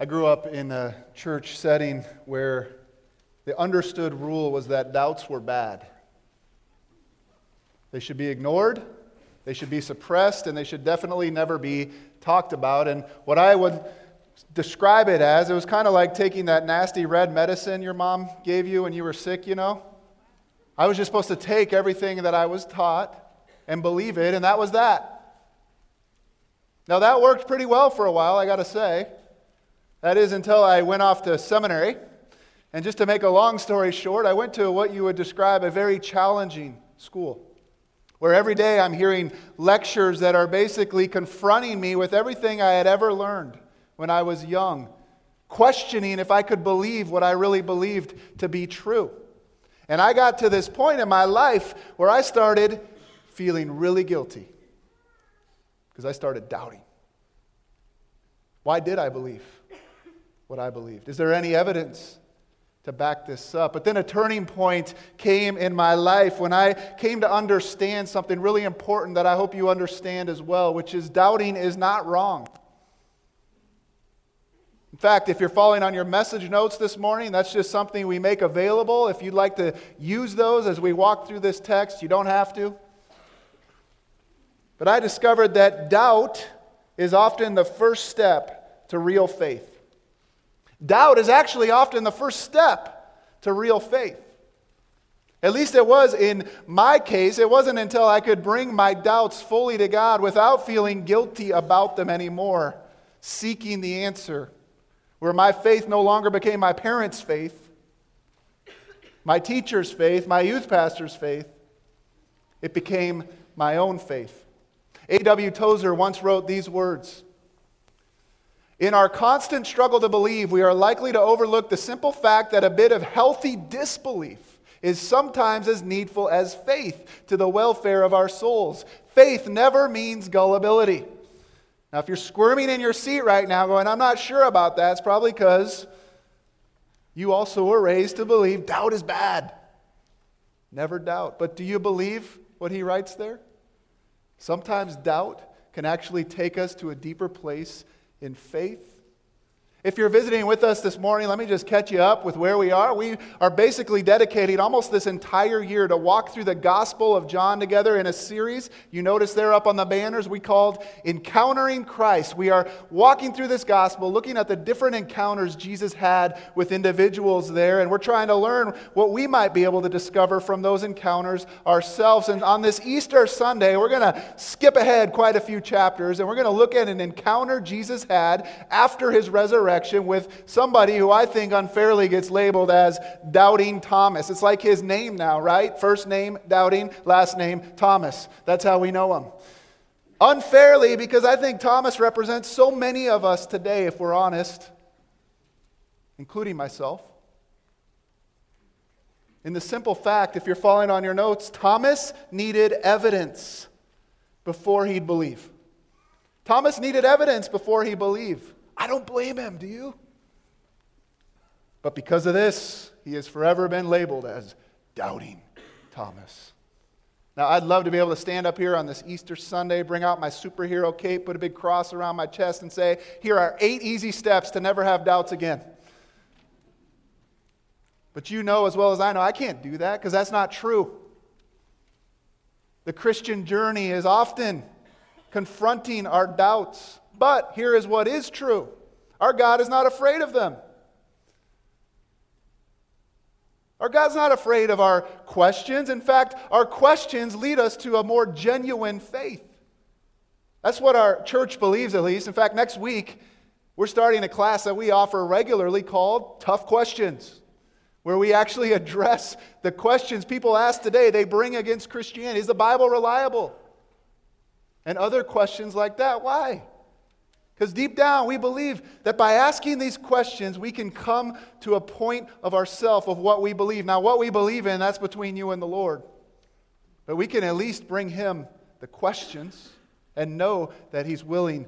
I grew up in a church setting where the understood rule was that doubts were bad. They should be ignored, they should be suppressed, and they should definitely never be talked about. And what I would describe it as, it was kind of like taking that nasty red medicine your mom gave you when you were sick, you know? I was just supposed to take everything that I was taught and believe it, and that was that. Now, that worked pretty well for a while, I got to say. That is until I went off to seminary. And just to make a long story short, I went to what you would describe a very challenging school, where every day I'm hearing lectures that are basically confronting me with everything I had ever learned when I was young, questioning if I could believe what I really believed to be true. And I got to this point in my life where I started feeling really guilty because I started doubting. Why did I believe? What I believed. Is there any evidence to back this up? But then a turning point came in my life when I came to understand something really important that I hope you understand as well, which is doubting is not wrong. In fact, if you're following on your message notes this morning, that's just something we make available. If you'd like to use those as we walk through this text, you don't have to. But I discovered that doubt is often the first step to real faith. Doubt is actually often the first step to real faith. At least it was in my case. It wasn't until I could bring my doubts fully to God without feeling guilty about them anymore, seeking the answer, where my faith no longer became my parents' faith, my teacher's faith, my youth pastor's faith. It became my own faith. A.W. Tozer once wrote these words in our constant struggle to believe, we are likely to overlook the simple fact that a bit of healthy disbelief is sometimes as needful as faith to the welfare of our souls. Faith never means gullibility. Now, if you're squirming in your seat right now, going, I'm not sure about that, it's probably because you also were raised to believe doubt is bad. Never doubt. But do you believe what he writes there? Sometimes doubt can actually take us to a deeper place in faith if you're visiting with us this morning, let me just catch you up with where we are. We are basically dedicating almost this entire year to walk through the Gospel of John together in a series. You notice there up on the banners we called Encountering Christ. We are walking through this Gospel, looking at the different encounters Jesus had with individuals there, and we're trying to learn what we might be able to discover from those encounters ourselves. And on this Easter Sunday, we're going to skip ahead quite a few chapters, and we're going to look at an encounter Jesus had after his resurrection resurrection with somebody who I think unfairly gets labeled as Doubting Thomas. It's like his name now, right? First name, Doubting, last name, Thomas. That's how we know him. Unfairly, because I think Thomas represents so many of us today, if we're honest, including myself. In the simple fact, if you're following on your notes, Thomas needed evidence before he'd believe. Thomas needed evidence before he believed. I don't blame him, do you? But because of this, he has forever been labeled as Doubting Thomas. Now, I'd love to be able to stand up here on this Easter Sunday, bring out my superhero cape, put a big cross around my chest, and say, Here are eight easy steps to never have doubts again. But you know as well as I know, I can't do that because that's not true. The Christian journey is often confronting our doubts. But here is what is true our God is not afraid of them. Our God's not afraid of our questions. In fact, our questions lead us to a more genuine faith. That's what our church believes, at least. In fact, next week, we're starting a class that we offer regularly called Tough Questions, where we actually address the questions people ask today they bring against Christianity. Is the Bible reliable? And other questions like that. Why? Because deep down, we believe that by asking these questions, we can come to a point of ourself of what we believe. Now, what we believe in, that's between you and the Lord. But we can at least bring Him the questions and know that He's willing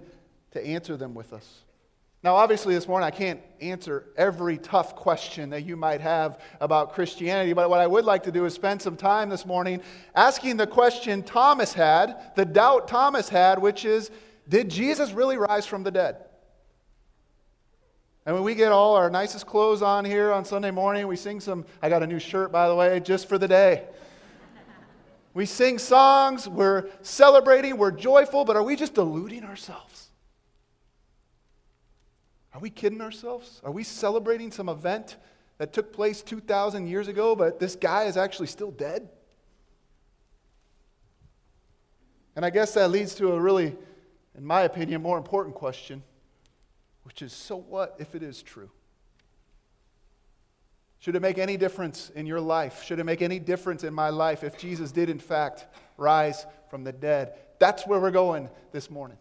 to answer them with us. Now, obviously, this morning I can't answer every tough question that you might have about Christianity, but what I would like to do is spend some time this morning asking the question Thomas had, the doubt Thomas had, which is did Jesus really rise from the dead? And when we get all our nicest clothes on here on Sunday morning, we sing some. I got a new shirt, by the way, just for the day. we sing songs, we're celebrating, we're joyful, but are we just deluding ourselves? Are we kidding ourselves? Are we celebrating some event that took place 2,000 years ago, but this guy is actually still dead? And I guess that leads to a really, in my opinion, more important question which is so what if it is true? Should it make any difference in your life? Should it make any difference in my life if Jesus did, in fact, rise from the dead? That's where we're going this morning.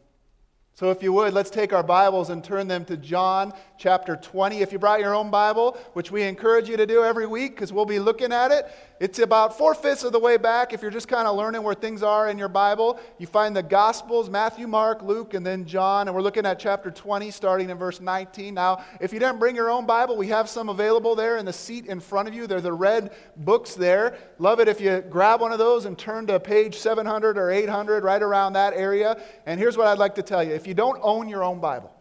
So, if you would, let's take our Bibles and turn them to John chapter 20. If you brought your own Bible, which we encourage you to do every week because we'll be looking at it, it's about four fifths of the way back. If you're just kind of learning where things are in your Bible, you find the Gospels Matthew, Mark, Luke, and then John. And we're looking at chapter 20, starting in verse 19. Now, if you didn't bring your own Bible, we have some available there in the seat in front of you. They're the red books there. Love it if you grab one of those and turn to page 700 or 800, right around that area. And here's what I'd like to tell you if you don't own your own Bible,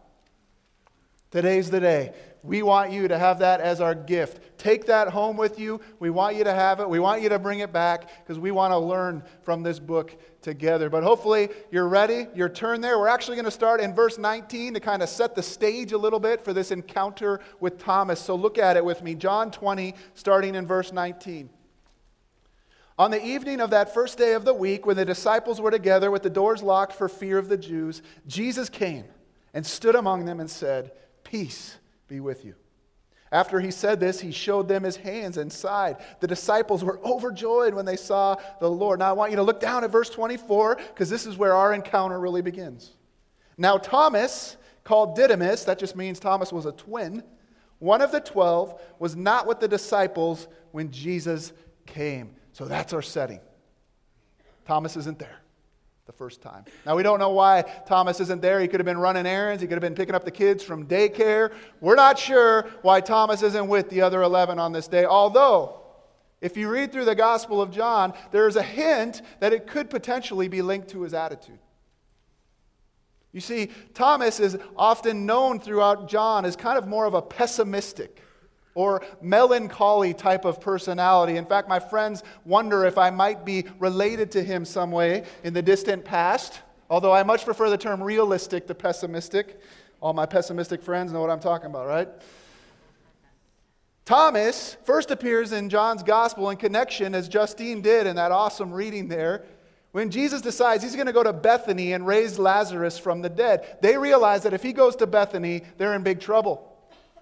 today's the day. We want you to have that as our gift. Take that home with you. We want you to have it. We want you to bring it back because we want to learn from this book together. But hopefully you're ready. Your turn there. We're actually going to start in verse 19 to kind of set the stage a little bit for this encounter with Thomas. So look at it with me. John 20, starting in verse 19. On the evening of that first day of the week, when the disciples were together with the doors locked for fear of the Jews, Jesus came and stood among them and said, Peace be with you. After he said this, he showed them his hands and side. The disciples were overjoyed when they saw the Lord. Now, I want you to look down at verse 24 because this is where our encounter really begins. Now, Thomas, called Didymus, that just means Thomas was a twin, one of the twelve, was not with the disciples when Jesus came. So that's our setting. Thomas isn't there the first time. Now, we don't know why Thomas isn't there. He could have been running errands, he could have been picking up the kids from daycare. We're not sure why Thomas isn't with the other 11 on this day, although. If you read through the Gospel of John, there is a hint that it could potentially be linked to his attitude. You see, Thomas is often known throughout John as kind of more of a pessimistic, or melancholy type of personality. In fact, my friends wonder if I might be related to him some way in the distant past, although I much prefer the term realistic to pessimistic. All my pessimistic friends know what I'm talking about, right? Thomas first appears in John's gospel in connection, as Justine did in that awesome reading there, when Jesus decides he's going to go to Bethany and raise Lazarus from the dead. They realize that if he goes to Bethany, they're in big trouble.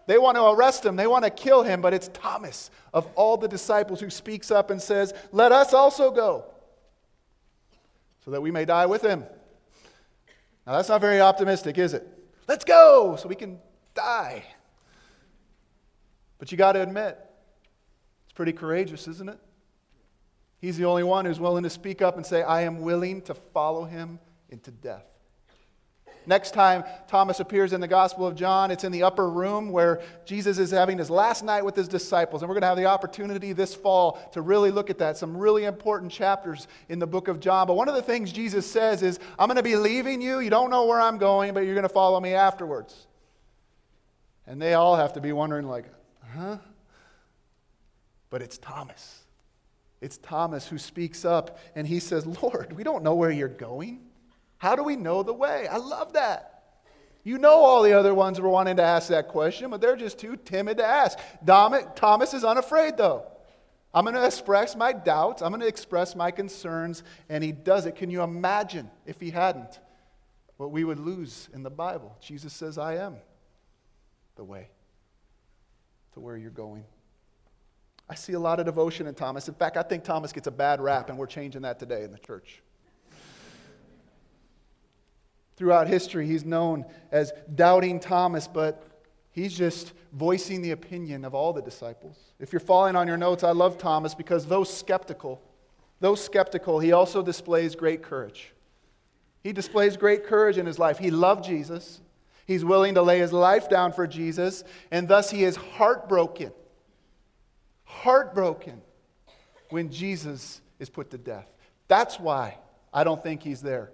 They want to arrest him, they want to kill him, but it's Thomas of all the disciples who speaks up and says, Let us also go, so that we may die with him. Now, that's not very optimistic, is it? Let's go, so we can die. But you got to admit, it's pretty courageous, isn't it? He's the only one who's willing to speak up and say, I am willing to follow him into death. Next time Thomas appears in the Gospel of John, it's in the upper room where Jesus is having his last night with his disciples. And we're going to have the opportunity this fall to really look at that. Some really important chapters in the book of John. But one of the things Jesus says is, I'm going to be leaving you. You don't know where I'm going, but you're going to follow me afterwards. And they all have to be wondering, like, huh? But it's Thomas. It's Thomas who speaks up and he says, Lord, we don't know where you're going. How do we know the way? I love that. You know, all the other ones were wanting to ask that question, but they're just too timid to ask. Thomas is unafraid, though. I'm going to express my doubts, I'm going to express my concerns, and he does it. Can you imagine if he hadn't? What we would lose in the Bible. Jesus says, I am the way to where you're going. I see a lot of devotion in Thomas. In fact, I think Thomas gets a bad rap, and we're changing that today in the church. Throughout history, he's known as Doubting Thomas, but he's just voicing the opinion of all the disciples. If you're following on your notes, I love Thomas because though skeptical, though skeptical, he also displays great courage. He displays great courage in his life. He loved Jesus. He's willing to lay his life down for Jesus, and thus he is heartbroken. Heartbroken when Jesus is put to death. That's why I don't think he's there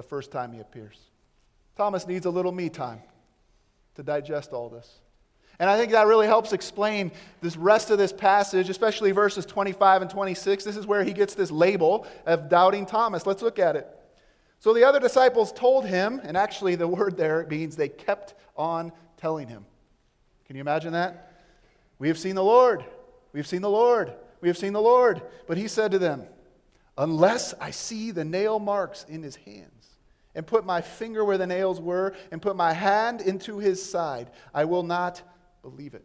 the first time he appears. Thomas needs a little me time. to digest all this. And I think that really helps explain this rest of this passage, especially verses 25 and 26. This is where he gets this label of doubting Thomas. Let's look at it. So the other disciples told him, and actually the word there means they kept on telling him. Can you imagine that? We have seen the Lord. We have seen the Lord. We have seen the Lord. But he said to them, Unless I see the nail marks in his hands, and put my finger where the nails were, and put my hand into his side, I will not believe it.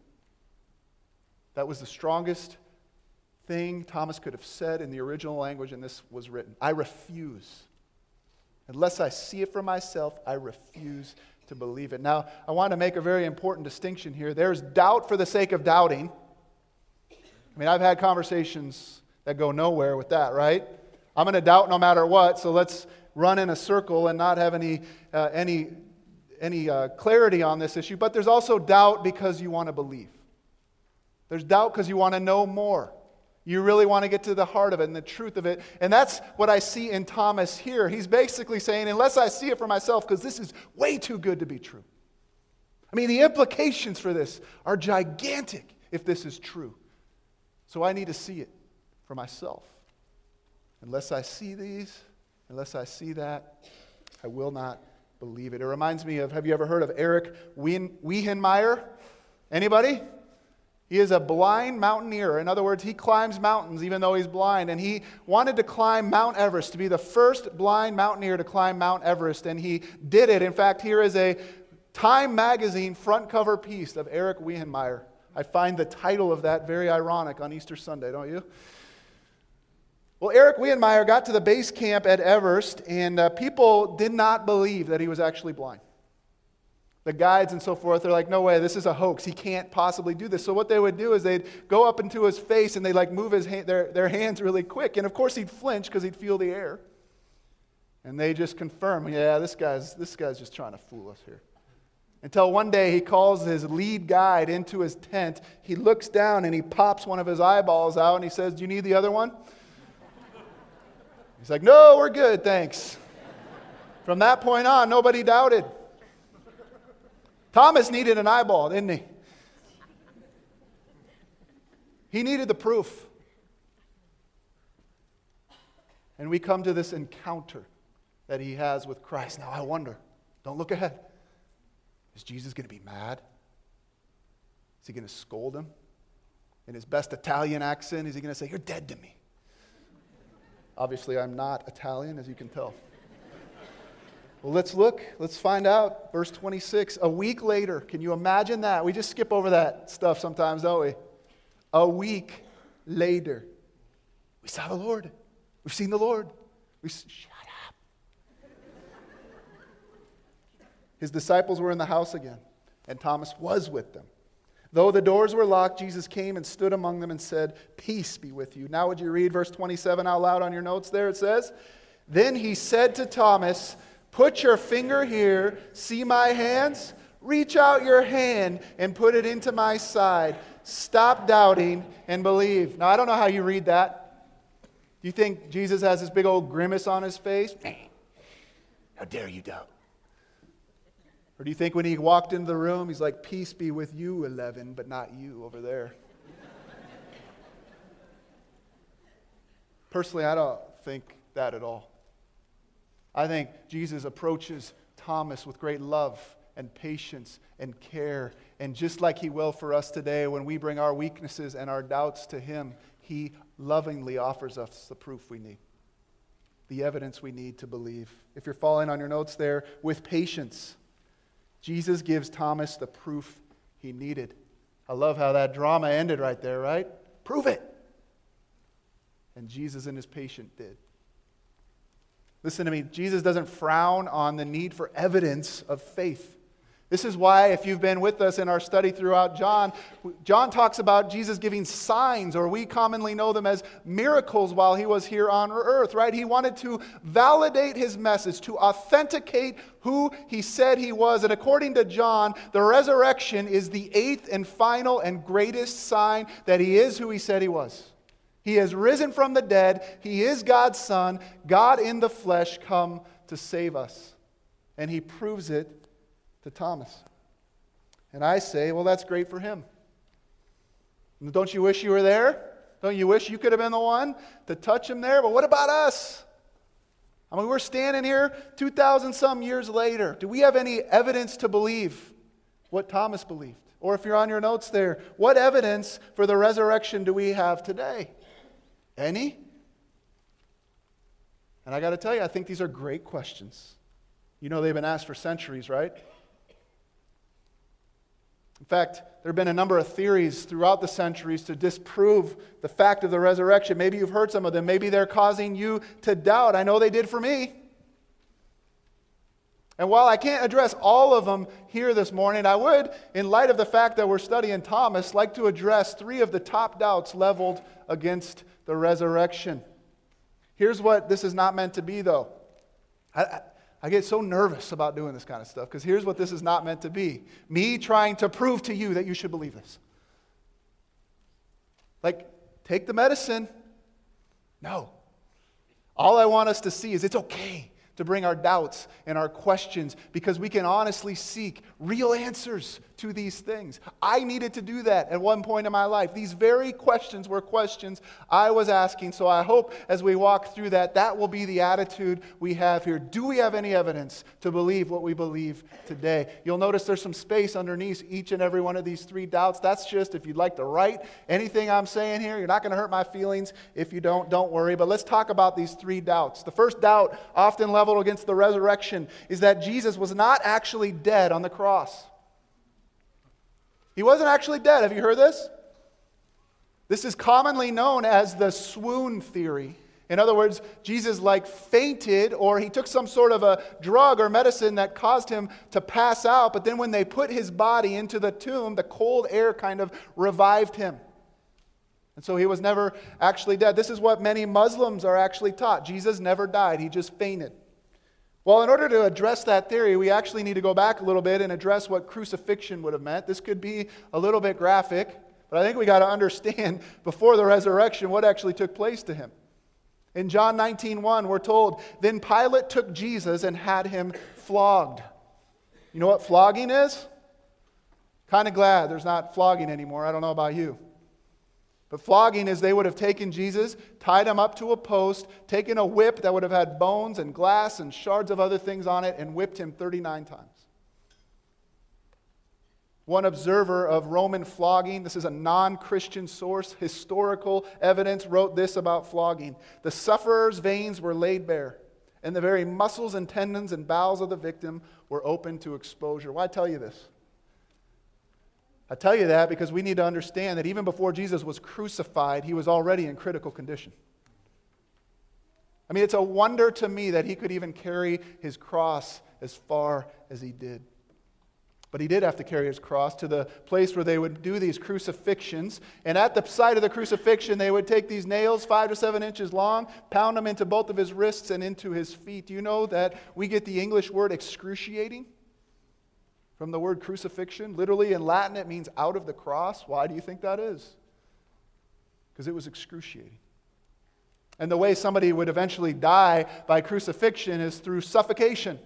That was the strongest thing Thomas could have said in the original language, and this was written. I refuse. Unless I see it for myself, I refuse to believe it. Now, I want to make a very important distinction here. There's doubt for the sake of doubting. I mean, I've had conversations that go nowhere with that, right? I'm going to doubt no matter what, so let's run in a circle and not have any, uh, any, any uh, clarity on this issue. But there's also doubt because you want to believe. There's doubt because you want to know more. You really want to get to the heart of it and the truth of it. And that's what I see in Thomas here. He's basically saying, unless I see it for myself, because this is way too good to be true. I mean, the implications for this are gigantic if this is true. So I need to see it for myself. Unless I see these, unless I see that, I will not believe it. It reminds me of have you ever heard of Eric Weihenmayer? Anybody? He is a blind mountaineer. In other words, he climbs mountains even though he's blind. And he wanted to climb Mount Everest, to be the first blind mountaineer to climb Mount Everest. And he did it. In fact, here is a Time magazine front cover piece of Eric Weihenmayer. I find the title of that very ironic on Easter Sunday, don't you? Well, Eric Weihenmayer got to the base camp at Everest, and uh, people did not believe that he was actually blind the guides and so forth, they're like, no way, this is a hoax. He can't possibly do this. So what they would do is they'd go up into his face and they'd like move his hand, their, their hands really quick. And of course he'd flinch because he'd feel the air. And they just confirm, yeah, this guy's, this guy's just trying to fool us here. Until one day he calls his lead guide into his tent. He looks down and he pops one of his eyeballs out and he says, Do you need the other one? He's like, No, we're good, thanks. From that point on, nobody doubted. Thomas needed an eyeball, didn't he? He needed the proof. And we come to this encounter that he has with Christ. Now I wonder, don't look ahead. Is Jesus going to be mad? Is he going to scold him? In his best Italian accent, is he going to say, You're dead to me? Obviously, I'm not Italian, as you can tell. Well, let's look. Let's find out. Verse 26. A week later, can you imagine that? We just skip over that stuff sometimes, don't we? A week later, we saw the Lord. We've seen the Lord. We shut up. His disciples were in the house again, and Thomas was with them. Though the doors were locked, Jesus came and stood among them and said, Peace be with you. Now, would you read verse 27 out loud on your notes there? It says, Then he said to Thomas, Put your finger here, see my hands? Reach out your hand and put it into my side. Stop doubting and believe. Now, I don't know how you read that. Do you think Jesus has this big old grimace on his face? How dare you doubt? Or do you think when he walked into the room, he's like, Peace be with you, 11, but not you over there? Personally, I don't think that at all. I think Jesus approaches Thomas with great love and patience and care. And just like he will for us today, when we bring our weaknesses and our doubts to him, he lovingly offers us the proof we need, the evidence we need to believe. If you're following on your notes there, with patience, Jesus gives Thomas the proof he needed. I love how that drama ended right there, right? Prove it. And Jesus and his patient did. Listen to me, Jesus doesn't frown on the need for evidence of faith. This is why, if you've been with us in our study throughout John, John talks about Jesus giving signs, or we commonly know them as miracles while he was here on earth, right? He wanted to validate his message, to authenticate who he said he was. And according to John, the resurrection is the eighth and final and greatest sign that he is who he said he was. He has risen from the dead. He is God's Son, God in the flesh, come to save us. And he proves it to Thomas. And I say, well, that's great for him. Don't you wish you were there? Don't you wish you could have been the one to touch him there? But what about us? I mean, we're standing here 2,000 some years later. Do we have any evidence to believe what Thomas believed? Or if you're on your notes there, what evidence for the resurrection do we have today? Any? And I got to tell you, I think these are great questions. You know, they've been asked for centuries, right? In fact, there have been a number of theories throughout the centuries to disprove the fact of the resurrection. Maybe you've heard some of them. Maybe they're causing you to doubt. I know they did for me. And while I can't address all of them here this morning, I would, in light of the fact that we're studying Thomas, like to address three of the top doubts leveled against the resurrection. Here's what this is not meant to be, though. I, I get so nervous about doing this kind of stuff because here's what this is not meant to be me trying to prove to you that you should believe this. Like, take the medicine. No. All I want us to see is it's okay to bring our doubts and our questions because we can honestly seek real answers to these things. I needed to do that at one point in my life. These very questions were questions I was asking. So I hope as we walk through that, that will be the attitude we have here. Do we have any evidence to believe what we believe today? You'll notice there's some space underneath each and every one of these three doubts. That's just if you'd like to write anything I'm saying here, you're not going to hurt my feelings. If you don't, don't worry. But let's talk about these three doubts. The first doubt, often leveled against the resurrection, is that Jesus was not actually dead on the cross. He wasn't actually dead. Have you heard this? This is commonly known as the swoon theory. In other words, Jesus like fainted or he took some sort of a drug or medicine that caused him to pass out, but then when they put his body into the tomb, the cold air kind of revived him. And so he was never actually dead. This is what many Muslims are actually taught. Jesus never died, he just fainted. Well, in order to address that theory, we actually need to go back a little bit and address what crucifixion would have meant. This could be a little bit graphic, but I think we got to understand before the resurrection what actually took place to him. In John 19:1, we're told, "Then Pilate took Jesus and had him flogged." You know what flogging is? Kind of glad there's not flogging anymore. I don't know about you. But flogging is they would have taken Jesus, tied him up to a post, taken a whip that would have had bones and glass and shards of other things on it, and whipped him 39 times. One observer of Roman flogging, this is a non Christian source, historical evidence, wrote this about flogging. The sufferer's veins were laid bare, and the very muscles and tendons and bowels of the victim were open to exposure. Why tell you this? I tell you that because we need to understand that even before Jesus was crucified, he was already in critical condition. I mean, it's a wonder to me that he could even carry his cross as far as he did. But he did have to carry his cross to the place where they would do these crucifixions. And at the site of the crucifixion, they would take these nails, five to seven inches long, pound them into both of his wrists and into his feet. Do you know that we get the English word excruciating? From the word crucifixion. Literally in Latin, it means out of the cross. Why do you think that is? Because it was excruciating. And the way somebody would eventually die by crucifixion is through suffocation.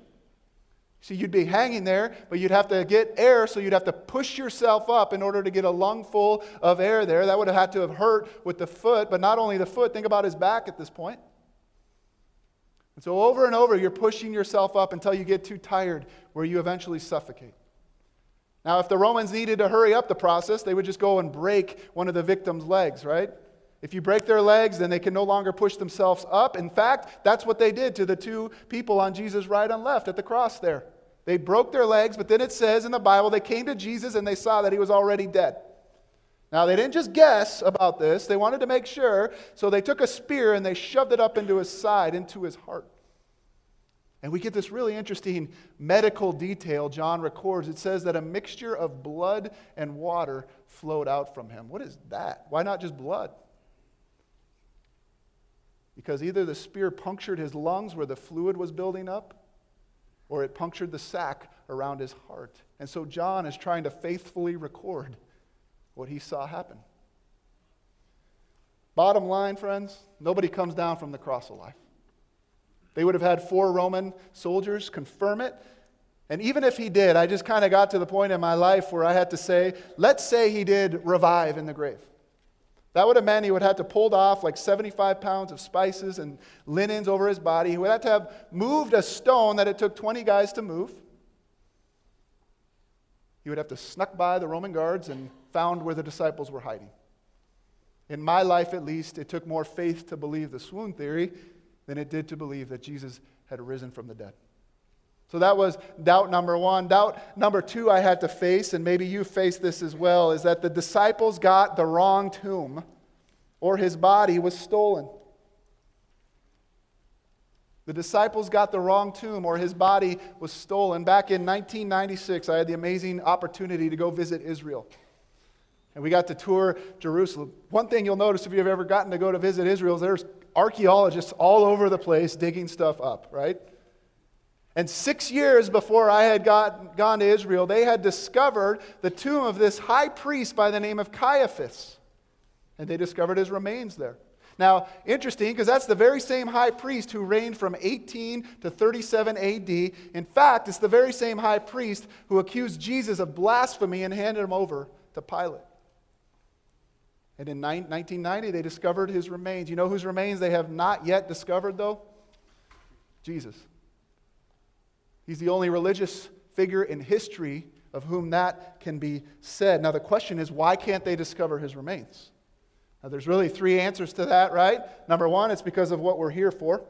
See, you'd be hanging there, but you'd have to get air, so you'd have to push yourself up in order to get a lungful of air there. That would have had to have hurt with the foot, but not only the foot, think about his back at this point. And so, over and over, you're pushing yourself up until you get too tired, where you eventually suffocate. Now, if the Romans needed to hurry up the process, they would just go and break one of the victim's legs, right? If you break their legs, then they can no longer push themselves up. In fact, that's what they did to the two people on Jesus' right and left at the cross there. They broke their legs, but then it says in the Bible they came to Jesus and they saw that he was already dead. Now, they didn't just guess about this, they wanted to make sure, so they took a spear and they shoved it up into his side, into his heart. And we get this really interesting medical detail John records. It says that a mixture of blood and water flowed out from him. What is that? Why not just blood? Because either the spear punctured his lungs where the fluid was building up, or it punctured the sac around his heart. And so John is trying to faithfully record what he saw happen. Bottom line, friends, nobody comes down from the cross alive. They would have had four Roman soldiers confirm it. And even if he did, I just kind of got to the point in my life where I had to say, let's say he did revive in the grave. That would have meant he would have to pulled off like 75 pounds of spices and linens over his body. He would have to have moved a stone that it took 20 guys to move. He would have to snuck by the Roman guards and found where the disciples were hiding. In my life, at least, it took more faith to believe the swoon theory than it did to believe that Jesus had risen from the dead. So that was doubt number one. Doubt number two I had to face, and maybe you face this as well, is that the disciples got the wrong tomb or his body was stolen. The disciples got the wrong tomb or his body was stolen. Back in 1996, I had the amazing opportunity to go visit Israel. And we got to tour Jerusalem. One thing you'll notice if you've ever gotten to go to visit Israel is there's archaeologists all over the place digging stuff up, right? And six years before I had got, gone to Israel, they had discovered the tomb of this high priest by the name of Caiaphas. And they discovered his remains there. Now, interesting, because that's the very same high priest who reigned from 18 to 37 AD. In fact, it's the very same high priest who accused Jesus of blasphemy and handed him over to Pilate. And in 1990, they discovered his remains. You know whose remains they have not yet discovered, though? Jesus. He's the only religious figure in history of whom that can be said. Now, the question is, why can't they discover his remains? Now, there's really three answers to that, right? Number one, it's because of what we're here for.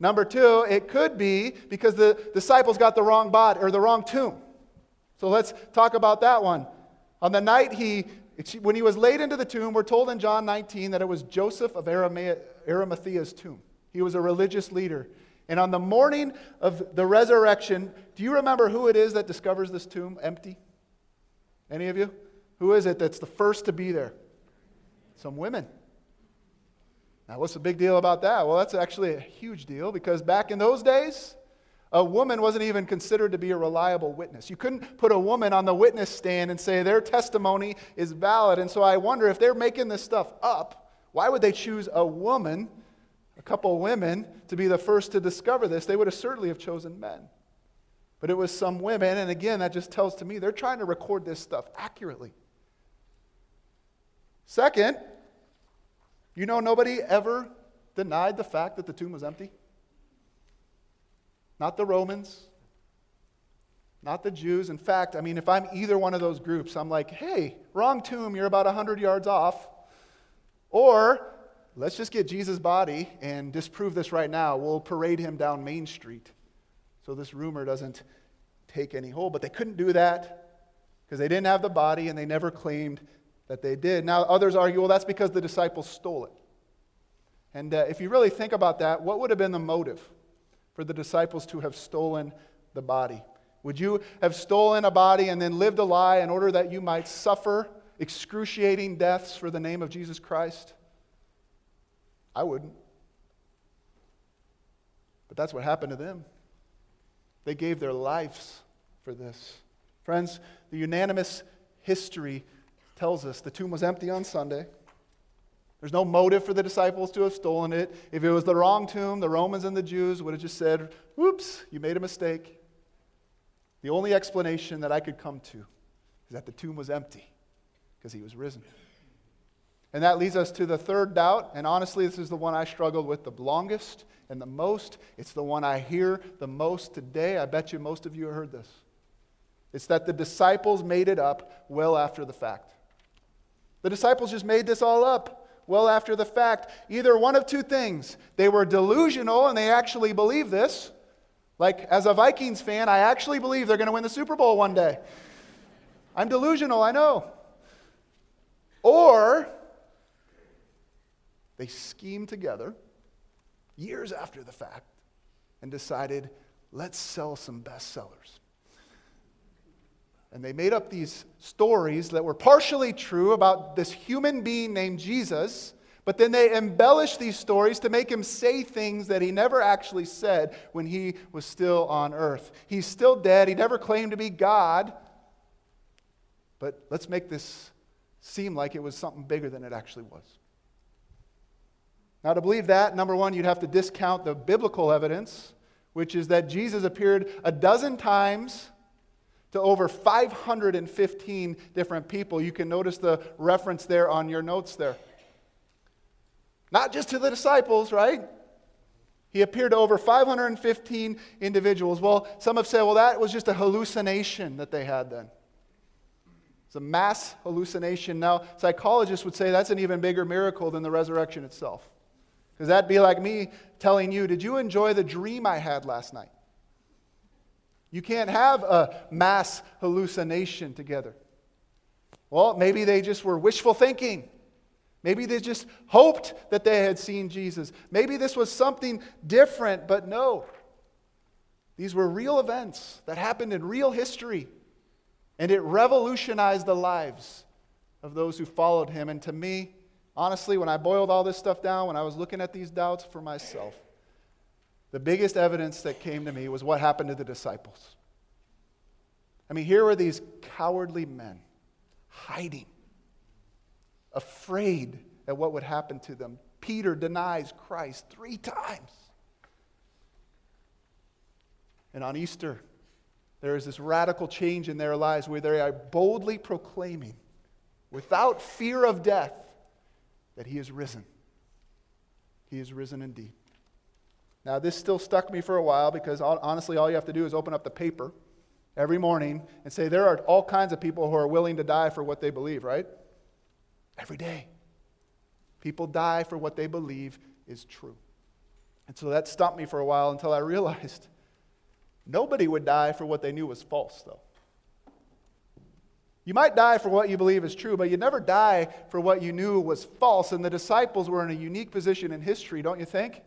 Number two, it could be because the disciples got the wrong body or the wrong tomb. So let's talk about that one. On the night he, when he was laid into the tomb, we're told in John 19 that it was Joseph of Arimathea's tomb. He was a religious leader. And on the morning of the resurrection, do you remember who it is that discovers this tomb empty? Any of you? Who is it that's the first to be there? Some women. Now, what's the big deal about that? Well, that's actually a huge deal because back in those days, a woman wasn't even considered to be a reliable witness. You couldn't put a woman on the witness stand and say their testimony is valid. And so I wonder if they're making this stuff up, why would they choose a woman a couple women to be the first to discover this, they would have certainly have chosen men. But it was some women, and again, that just tells to me they're trying to record this stuff accurately. Second, you know, nobody ever denied the fact that the tomb was empty. Not the Romans, not the Jews. In fact, I mean, if I'm either one of those groups, I'm like, hey, wrong tomb, you're about 100 yards off. Or let's just get Jesus' body and disprove this right now. We'll parade him down Main Street so this rumor doesn't take any hold. But they couldn't do that because they didn't have the body and they never claimed that they did. Now, others argue, well, that's because the disciples stole it. And uh, if you really think about that, what would have been the motive for the disciples to have stolen the body? Would you have stolen a body and then lived a lie in order that you might suffer excruciating deaths for the name of Jesus Christ? I wouldn't. But that's what happened to them. They gave their lives for this. Friends, the unanimous history tells us the tomb was empty on Sunday. There's no motive for the disciples to have stolen it. If it was the wrong tomb, the Romans and the Jews would have just said, Whoops, you made a mistake. The only explanation that I could come to is that the tomb was empty because he was risen. And that leads us to the third doubt. And honestly, this is the one I struggled with the longest and the most. It's the one I hear the most today. I bet you most of you have heard this. It's that the disciples made it up well after the fact. The disciples just made this all up well after the fact. Either one of two things they were delusional and they actually believe this. Like, as a Vikings fan, I actually believe they're going to win the Super Bowl one day. I'm delusional, I know. Or they schemed together years after the fact and decided, let's sell some bestsellers. And they made up these stories that were partially true about this human being named Jesus, but then they embellished these stories to make him say things that he never actually said when he was still on earth. He's still dead. He never claimed to be God. But let's make this seem like it was something bigger than it actually was. Now, to believe that, number one, you'd have to discount the biblical evidence, which is that Jesus appeared a dozen times to over 515 different people. You can notice the reference there on your notes there. Not just to the disciples, right? He appeared to over 515 individuals. Well, some have said, well, that was just a hallucination that they had then. It's a mass hallucination. Now, psychologists would say that's an even bigger miracle than the resurrection itself. Because that'd be like me telling you, Did you enjoy the dream I had last night? You can't have a mass hallucination together. Well, maybe they just were wishful thinking. Maybe they just hoped that they had seen Jesus. Maybe this was something different, but no. These were real events that happened in real history, and it revolutionized the lives of those who followed him. And to me, honestly, when I boiled all this stuff down, when I was looking at these doubts for myself, the biggest evidence that came to me was what happened to the disciples. I mean, here were these cowardly men hiding afraid at what would happen to them. Peter denies Christ three times. And on Easter, there is this radical change in their lives where they are boldly proclaiming, without fear of death, that he is risen. He is risen indeed. Now, this still stuck me for a while because honestly, all you have to do is open up the paper every morning and say, there are all kinds of people who are willing to die for what they believe, right? Every day. People die for what they believe is true. And so that stumped me for a while until I realized nobody would die for what they knew was false, though. You might die for what you believe is true, but you never die for what you knew was false. And the disciples were in a unique position in history, don't you think?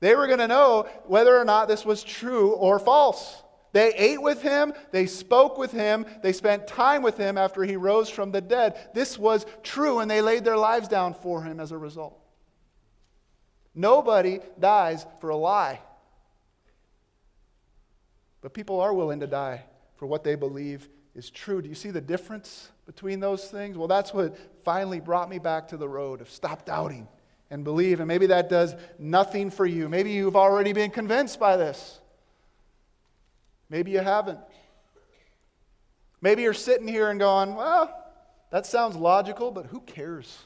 They were going to know whether or not this was true or false. They ate with him, they spoke with him, they spent time with him after he rose from the dead. This was true, and they laid their lives down for him as a result. Nobody dies for a lie. But people are willing to die for what they believe is true. Do you see the difference between those things? Well, that's what finally brought me back to the road of stop doubting and believe. And maybe that does nothing for you. Maybe you've already been convinced by this. Maybe you haven't. Maybe you're sitting here and going, well, that sounds logical, but who cares?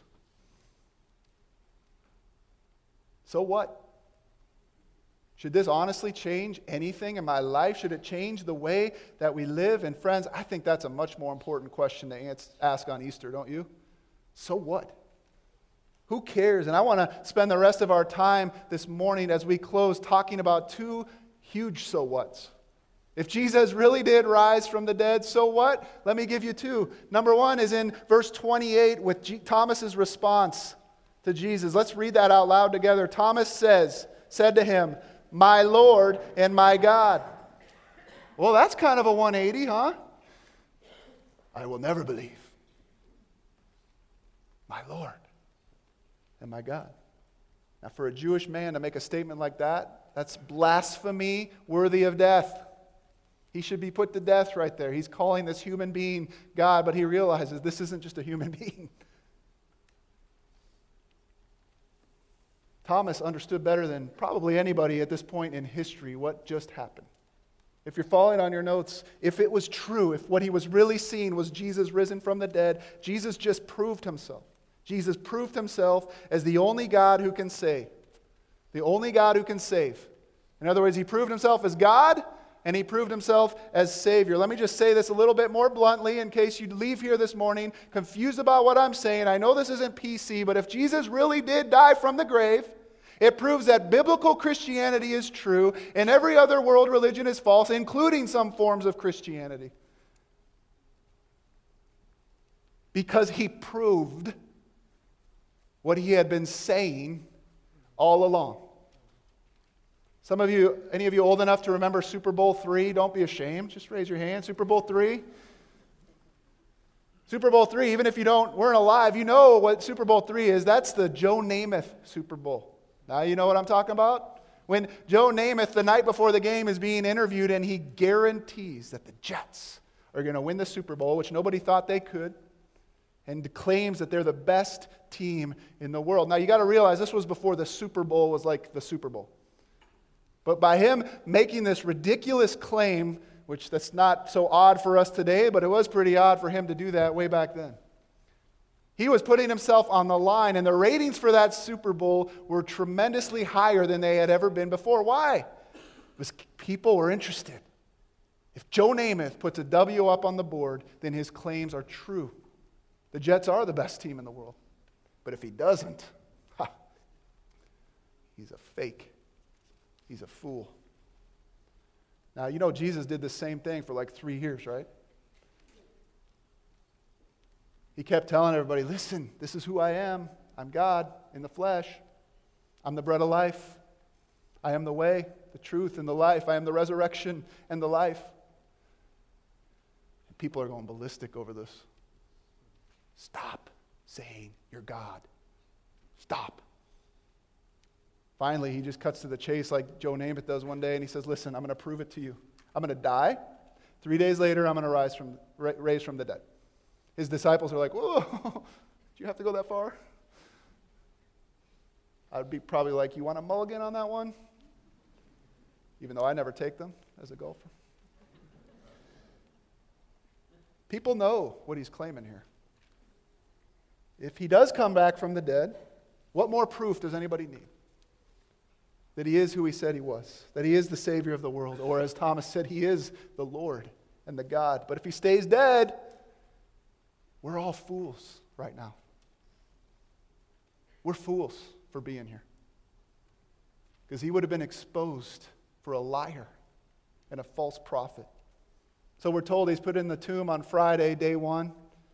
So what? Should this honestly change anything in my life? Should it change the way that we live? And friends, I think that's a much more important question to ask on Easter, don't you? So what? Who cares? And I want to spend the rest of our time this morning as we close talking about two huge so whats. If Jesus really did rise from the dead, so what? Let me give you two. Number one is in verse 28 with G- Thomas's response to Jesus. Let's read that out loud together. Thomas says, said to him, My Lord and my God. Well, that's kind of a 180, huh? I will never believe. My Lord and my God. Now, for a Jewish man to make a statement like that, that's blasphemy worthy of death. He should be put to death right there. He's calling this human being God, but he realizes this isn't just a human being. Thomas understood better than probably anybody at this point in history what just happened. If you're following on your notes, if it was true, if what he was really seeing was Jesus risen from the dead, Jesus just proved himself. Jesus proved himself as the only God who can save. The only God who can save. In other words, he proved himself as God and he proved himself as Savior. Let me just say this a little bit more bluntly in case you leave here this morning confused about what I'm saying. I know this isn't PC, but if Jesus really did die from the grave, it proves that biblical Christianity is true and every other world religion is false, including some forms of Christianity. Because he proved what he had been saying all along. Some of you, any of you old enough to remember Super Bowl three? Don't be ashamed. Just raise your hand. Super Bowl three. Super Bowl three, even if you don't weren't alive, you know what Super Bowl three is. That's the Joe Namath Super Bowl. Now you know what I'm talking about? When Joe Namath, the night before the game, is being interviewed and he guarantees that the Jets are going to win the Super Bowl, which nobody thought they could, and claims that they're the best team in the world. Now you got to realize this was before the Super Bowl was like the Super Bowl. But by him making this ridiculous claim, which that's not so odd for us today, but it was pretty odd for him to do that way back then. He was putting himself on the line, and the ratings for that Super Bowl were tremendously higher than they had ever been before. Why? Because people were interested. If Joe Namath puts a W up on the board, then his claims are true. The Jets are the best team in the world. But if he doesn't, ha, he's a fake. He's a fool. Now, you know, Jesus did the same thing for like three years, right? He kept telling everybody, listen, this is who I am. I'm God in the flesh. I'm the bread of life. I am the way, the truth, and the life. I am the resurrection and the life. People are going ballistic over this. Stop saying you're God. Stop. Finally, he just cuts to the chase like Joe Namath does one day, and he says, Listen, I'm going to prove it to you. I'm going to die. Three days later, I'm going to rise from, raise from the dead. His disciples are like, Whoa, do you have to go that far? I'd be probably like, You want a mulligan on that one? Even though I never take them as a golfer. People know what he's claiming here. If he does come back from the dead, what more proof does anybody need? that he is who he said he was, that he is the Savior of the world, or as Thomas said, he is the Lord and the God. But if he stays dead, we're all fools right now. We're fools for being here. Because he would have been exposed for a liar and a false prophet. So we're told he's put in the tomb on Friday, day one.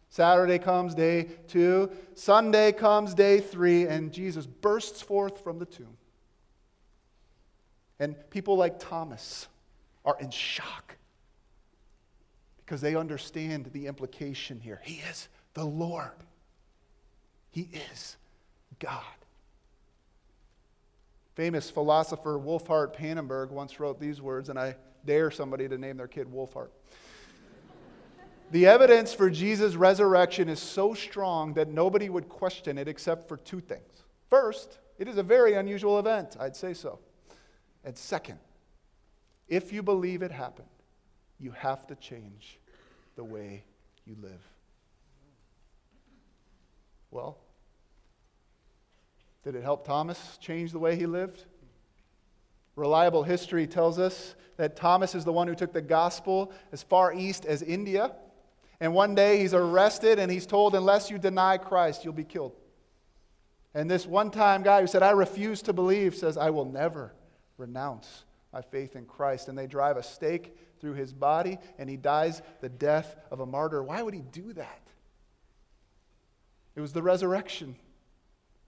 Saturday comes, day two. Sunday comes, day three, and Jesus bursts forth from the tomb. And people like Thomas are in shock because they understand the implication here. He is the Lord, He is God. Famous philosopher Wolfhart Pannenberg once wrote these words, and I dare somebody to name their kid Wolfhart. The evidence for Jesus' resurrection is so strong that nobody would question it except for two things. First, it is a very unusual event, I'd say so. And second, if you believe it happened, you have to change the way you live. Well, did it help Thomas change the way he lived? Reliable history tells us that Thomas is the one who took the gospel as far east as India. And one day he's arrested and he's told, unless you deny Christ, you'll be killed. And this one time guy who said, I refuse to believe, says, I will never renounce my faith in Christ. And they drive a stake through his body, and he dies the death of a martyr. Why would he do that? It was the resurrection.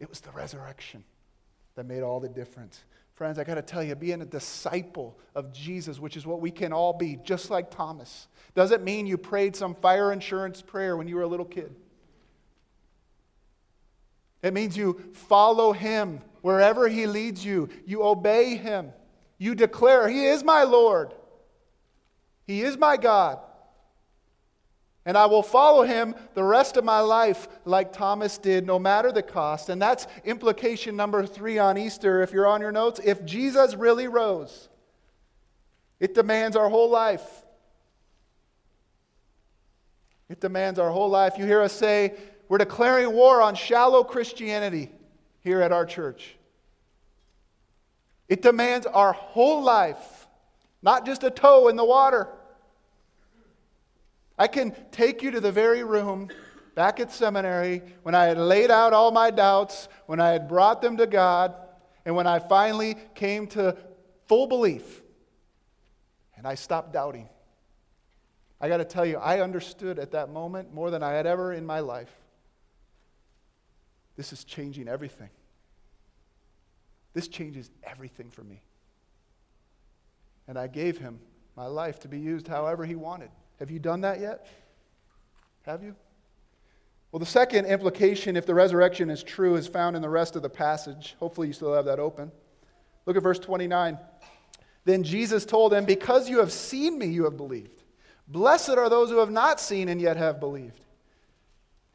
It was the resurrection that made all the difference. Friends, I got to tell you, being a disciple of Jesus, which is what we can all be, just like Thomas, doesn't mean you prayed some fire insurance prayer when you were a little kid. It means you follow him wherever he leads you. You obey him. You declare, He is my Lord. He is my God. And I will follow him the rest of my life like Thomas did, no matter the cost. And that's implication number three on Easter, if you're on your notes. If Jesus really rose, it demands our whole life. It demands our whole life. You hear us say, we're declaring war on shallow Christianity here at our church. It demands our whole life, not just a toe in the water. I can take you to the very room back at seminary when I had laid out all my doubts, when I had brought them to God, and when I finally came to full belief and I stopped doubting. I got to tell you, I understood at that moment more than I had ever in my life this is changing everything. This changes everything for me. And I gave him my life to be used however he wanted. Have you done that yet? Have you? Well, the second implication, if the resurrection is true, is found in the rest of the passage. Hopefully, you still have that open. Look at verse 29. Then Jesus told them, Because you have seen me, you have believed. Blessed are those who have not seen and yet have believed.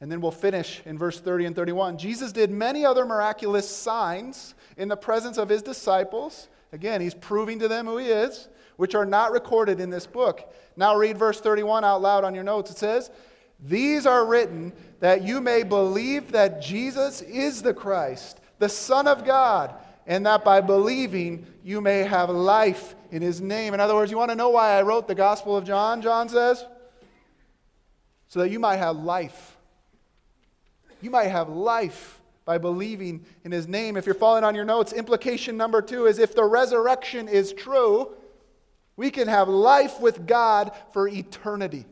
And then we'll finish in verse 30 and 31. Jesus did many other miraculous signs in the presence of his disciples Again, he's proving to them who he is, which are not recorded in this book. Now read verse 31 out loud on your notes. It says, These are written that you may believe that Jesus is the Christ, the Son of God, and that by believing you may have life in his name. In other words, you want to know why I wrote the Gospel of John, John says? So that you might have life. You might have life by believing in his name. If you're following on your notes, implication number two is if the resurrection is true, we can have life with God for eternity.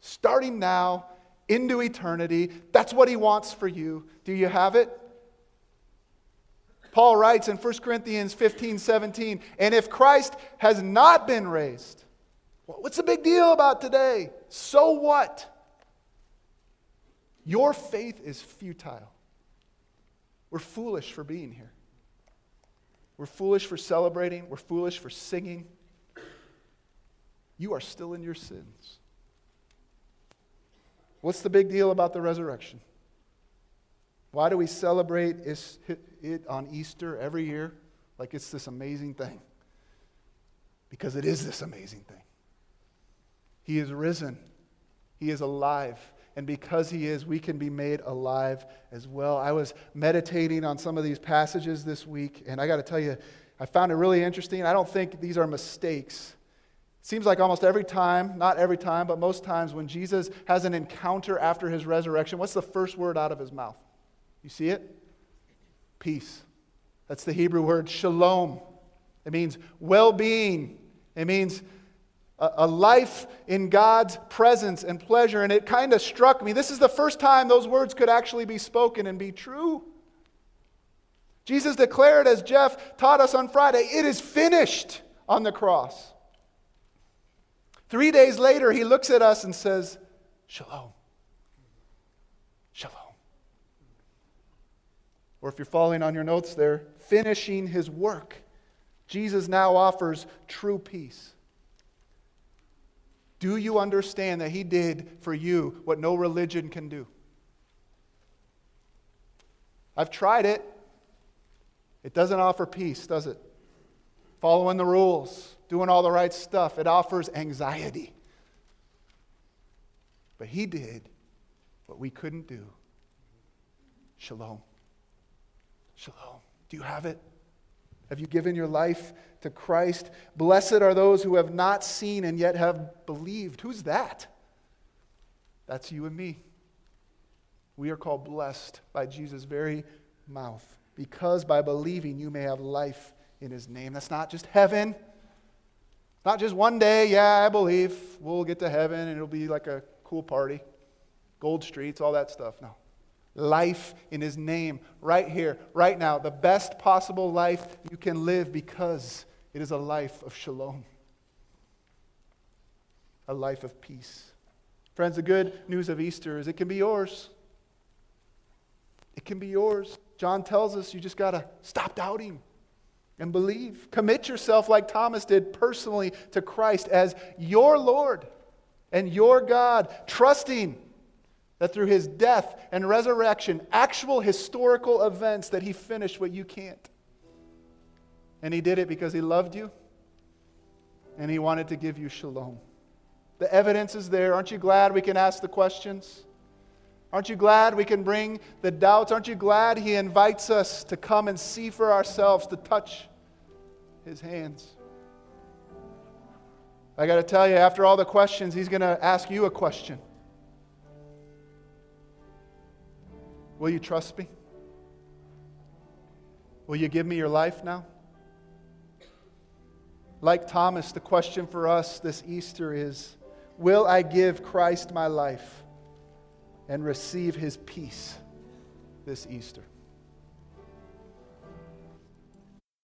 Starting now into eternity. That's what he wants for you. Do you have it? Paul writes in 1 Corinthians 15 17, and if Christ has not been raised, what's the big deal about today? So what? Your faith is futile. We're foolish for being here. We're foolish for celebrating. We're foolish for singing. You are still in your sins. What's the big deal about the resurrection? Why do we celebrate it on Easter every year like it's this amazing thing? Because it is this amazing thing. He is risen, He is alive. And because He is, we can be made alive as well. I was meditating on some of these passages this week, and I got to tell you, I found it really interesting. I don't think these are mistakes. Seems like almost every time, not every time, but most times when Jesus has an encounter after his resurrection, what's the first word out of his mouth? You see it? Peace. That's the Hebrew word shalom. It means well being, it means a, life in God's presence and pleasure. And it kind of struck me. This is the first time those words could actually be spoken and be true. Jesus declared, as Jeff taught us on Friday, it is finished on the cross. Three days later, he looks at us and says, Shalom. Shalom. Or if you're following on your notes there, finishing his work. Jesus now offers true peace. Do you understand that he did for you what no religion can do? I've tried it. It doesn't offer peace, does it? Following the rules, doing all the right stuff, it offers anxiety. But he did what we couldn't do. Shalom. Shalom. Do you have it? Have you given your life to Christ? Blessed are those who have not seen and yet have believed. Who's that? That's you and me. We are called blessed by Jesus' very mouth because by believing you may have life in his name. That's not just heaven. Not just one day, yeah, I believe we'll get to heaven and it'll be like a cool party, gold streets, all that stuff. No life in His name right here, right now. The best possible life you can live because it is a life of shalom, a life of peace. Friends, the good news of Easter is it can be yours. It can be yours. John tells us you just got to stop doubting and believe. Commit yourself, like Thomas did, personally to Christ as your Lord and your God, trusting that through his death and resurrection, actual historical events, that he finished what you can't. And he did it because he loved you and he wanted to give you shalom. The evidence is there. Aren't you glad we can ask the questions? Aren't you glad we can bring the doubts? Aren't you glad he invites us to come and see for ourselves, to touch his hands? I got to tell you, after all the questions, he's going to ask you a question. Will you trust me? Will you give me your life now? Like Thomas, the question for us this Easter is Will I give Christ my life and receive his peace this Easter?